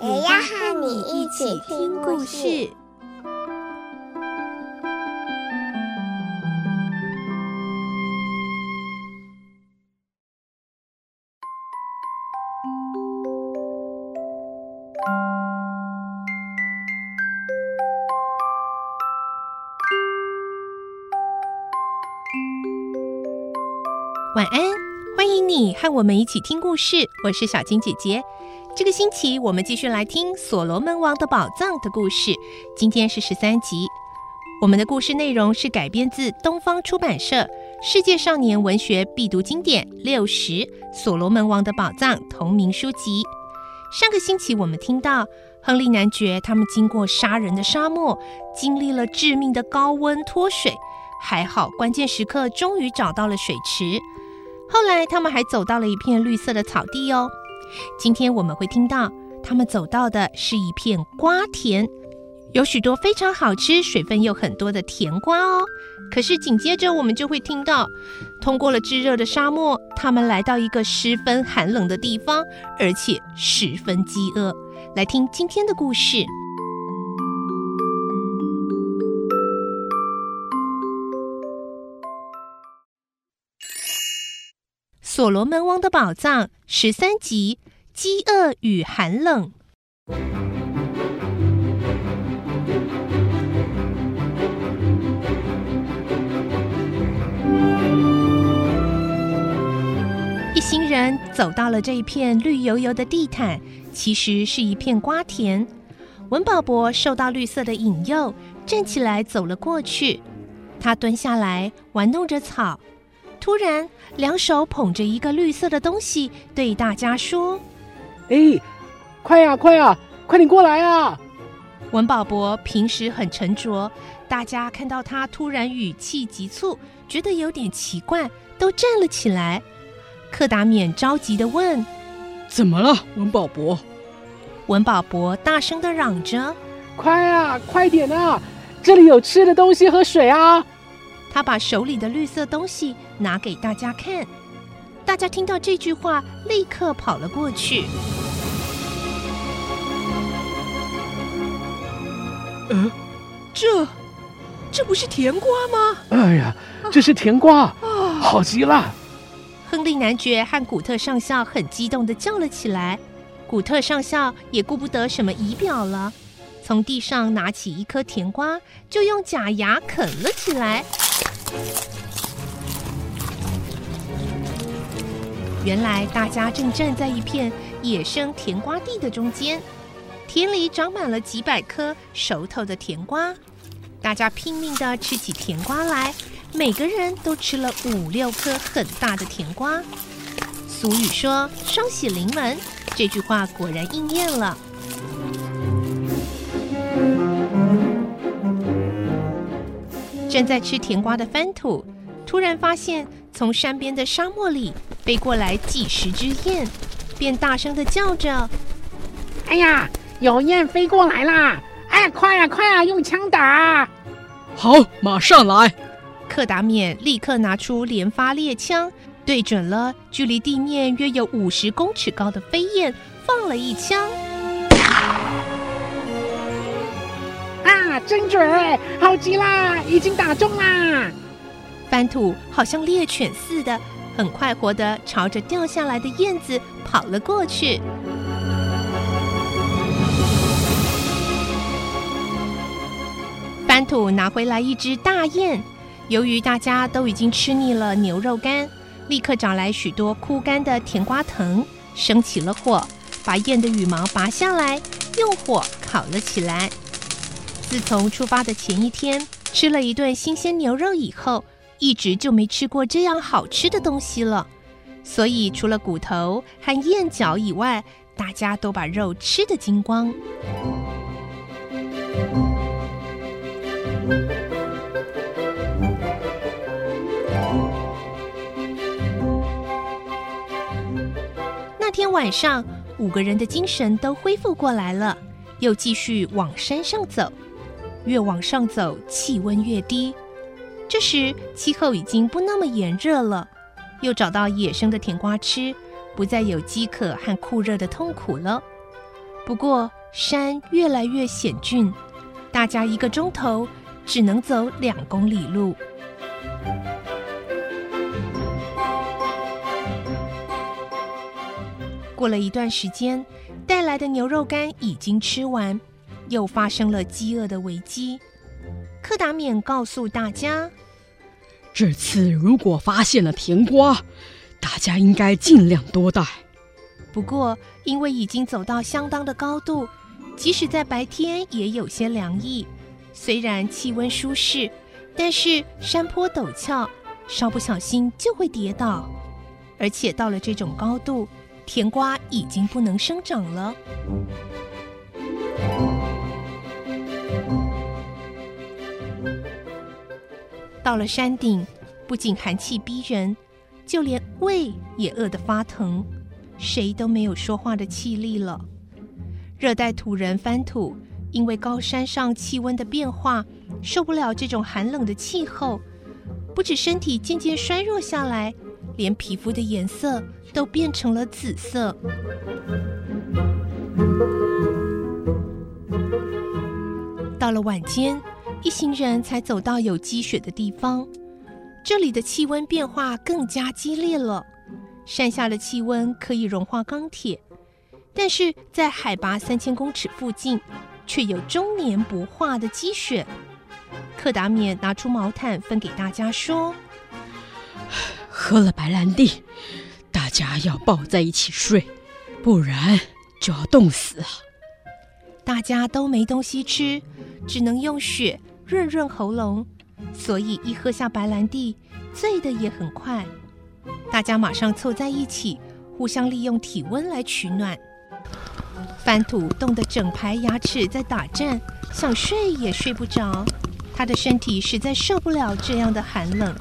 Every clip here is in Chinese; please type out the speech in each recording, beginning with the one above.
也要和你一起听故事。晚安，欢迎你和我们一起听故事。我是小金姐姐。这个星期我们继续来听《所罗门王的宝藏》的故事。今天是十三集。我们的故事内容是改编自东方出版社《世界少年文学必读经典六十《所罗门王的宝藏》同名书籍。上个星期我们听到亨利男爵他们经过杀人的沙漠，经历了致命的高温脱水，还好关键时刻终于找到了水池。后来，他们还走到了一片绿色的草地哦。今天我们会听到，他们走到的是一片瓜田，有许多非常好吃、水分又很多的甜瓜哦。可是紧接着，我们就会听到，通过了炙热的沙漠，他们来到一个十分寒冷的地方，而且十分饥饿。来听今天的故事。所罗门王的宝藏十三集：饥饿与寒冷。一行人走到了这一片绿油油的地毯，其实是一片瓜田。文保伯受到绿色的引诱，站起来走了过去。他蹲下来玩弄着草。突然，两手捧着一个绿色的东西，对大家说：“哎，快呀，快呀，快点过来啊！”文保博平时很沉着，大家看到他突然语气急促，觉得有点奇怪，都站了起来。克达免着急地问：“怎么了，文保博？”文保博大声地嚷着：“快啊，快点啊！这里有吃的东西和水啊！”他把手里的绿色东西拿给大家看，大家听到这句话，立刻跑了过去。呃，这，这不是甜瓜吗？哎呀，这是甜瓜，啊，好极了！亨利男爵和古特上校很激动的叫了起来，古特上校也顾不得什么仪表了，从地上拿起一颗甜瓜，就用假牙啃了起来。原来大家正站在一片野生甜瓜地的中间，田里长满了几百颗熟透的甜瓜，大家拼命的吃起甜瓜来，每个人都吃了五六颗很大的甜瓜。俗语说“双喜临门”，这句话果然应验了。正在吃甜瓜的翻土，突然发现从山边的沙漠里飞过来几十只雁，便大声的叫着：“哎呀，有雁飞过来啦！哎呀，快呀快呀，用枪打！”好，马上来。克达免立刻拿出连发猎枪，对准了距离地面约有五十公尺高的飞燕，放了一枪。真准！好极啦，已经打中啦！番土好像猎犬似的，很快活的朝着掉下来的燕子跑了过去。番土拿回来一只大雁，由于大家都已经吃腻了牛肉干，立刻找来许多枯干的甜瓜藤，生起了火，把雁的羽毛拔下来，用火烤了起来。自从出发的前一天吃了一顿新鲜牛肉以后，一直就没吃过这样好吃的东西了。所以除了骨头和燕脚以外，大家都把肉吃得精光。那天晚上，五个人的精神都恢复过来了，又继续往山上走。越往上走，气温越低。这时，气候已经不那么炎热了，又找到野生的甜瓜吃，不再有饥渴和酷热的痛苦了。不过，山越来越险峻，大家一个钟头只能走两公里路。过了一段时间，带来的牛肉干已经吃完。又发生了饥饿的危机。柯达冕告诉大家：“这次如果发现了甜瓜，大家应该尽量多带。不过，因为已经走到相当的高度，即使在白天也有些凉意。虽然气温舒适，但是山坡陡峭，稍不小心就会跌倒。而且到了这种高度，甜瓜已经不能生长了。”到了山顶，不仅寒气逼人，就连胃也饿得发疼，谁都没有说话的气力了。热带土人翻土因为高山上气温的变化，受不了这种寒冷的气候，不止身体渐渐衰弱下来，连皮肤的颜色都变成了紫色。到了晚间。一行人才走到有积雪的地方，这里的气温变化更加激烈了。山下的气温可以融化钢铁，但是在海拔三千公尺附近，却有终年不化的积雪。克达冕拿出毛毯分给大家说：“喝了白兰地，大家要抱在一起睡，不然就要冻死了。”大家都没东西吃，只能用血。润润喉咙，所以一喝下白兰地，醉得也很快。大家马上凑在一起，互相利用体温来取暖。番土冻得整排牙齿在打颤，想睡也睡不着。他的身体实在受不了这样的寒冷。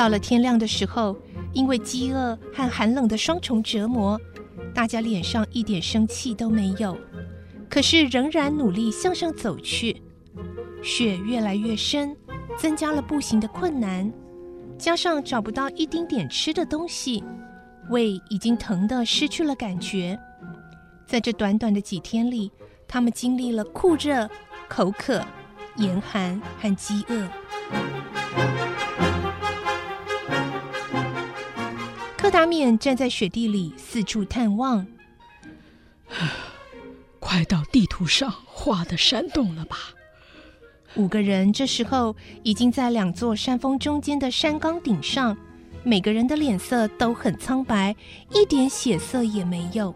到了天亮的时候。因为饥饿和寒冷的双重折磨，大家脸上一点生气都没有，可是仍然努力向上走去。雪越来越深，增加了步行的困难，加上找不到一丁点吃的东西，胃已经疼得失去了感觉。在这短短的几天里，他们经历了酷热、口渴、严寒和饥饿。克达冕站在雪地里四处探望，快到地图上画的山洞了吧？五个人这时候已经在两座山峰中间的山岗顶上，每个人的脸色都很苍白，一点血色也没有。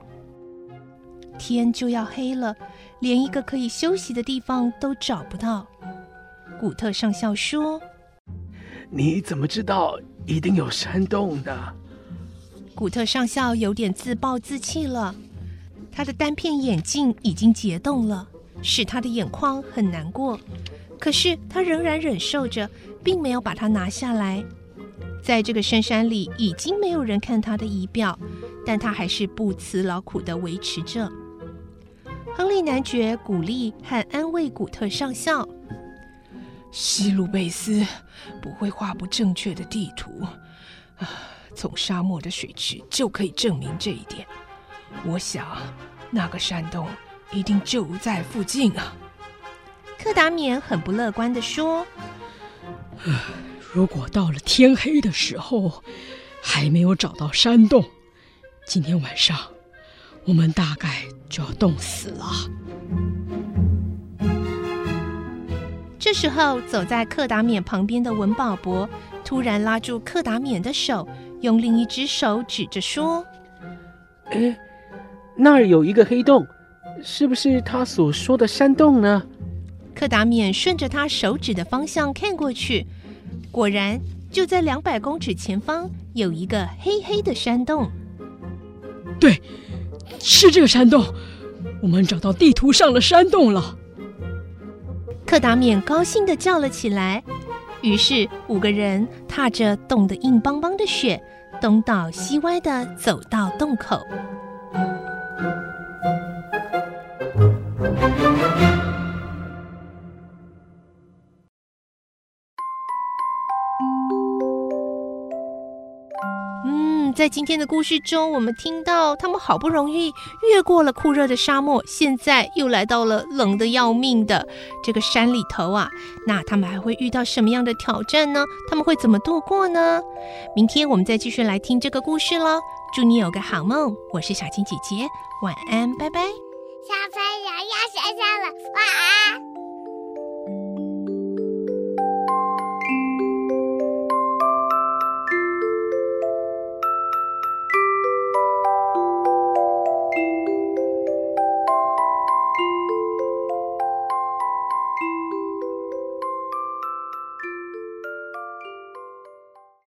天就要黑了，连一个可以休息的地方都找不到。古特上校说：“你怎么知道一定有山洞的？”古特上校有点自暴自弃了，他的单片眼镜已经结冻了，使他的眼眶很难过。可是他仍然忍受着，并没有把它拿下来。在这个深山里，已经没有人看他的仪表，但他还是不辞劳苦地维持着。亨利男爵鼓励和安慰古特上校：“西鲁贝斯不会画不正确的地图。”。从沙漠的水池就可以证明这一点。我想，那个山洞一定就在附近啊。柯达冕很不乐观地说：“如果到了天黑的时候还没有找到山洞，今天晚上我们大概就要冻死了。”这时候，走在克达冕旁边的文保博突然拉住克达冕的手。用另一只手指着说：“哎，那儿有一个黑洞，是不是他所说的山洞呢？”柯达冕顺着他手指的方向看过去，果然，就在两百公尺前方有一个黑黑的山洞。对，是这个山洞，我们找到地图上的山洞了。柯达冕高兴的叫了起来。于是五个人踏着冻得硬邦邦的雪，东倒西歪的走到洞口。在今天的故事中，我们听到他们好不容易越过了酷热的沙漠，现在又来到了冷得要命的这个山里头啊。那他们还会遇到什么样的挑战呢？他们会怎么度过呢？明天我们再继续来听这个故事喽。祝你有个好梦，我是小青姐姐，晚安，拜拜。小朋友要睡觉了，晚安。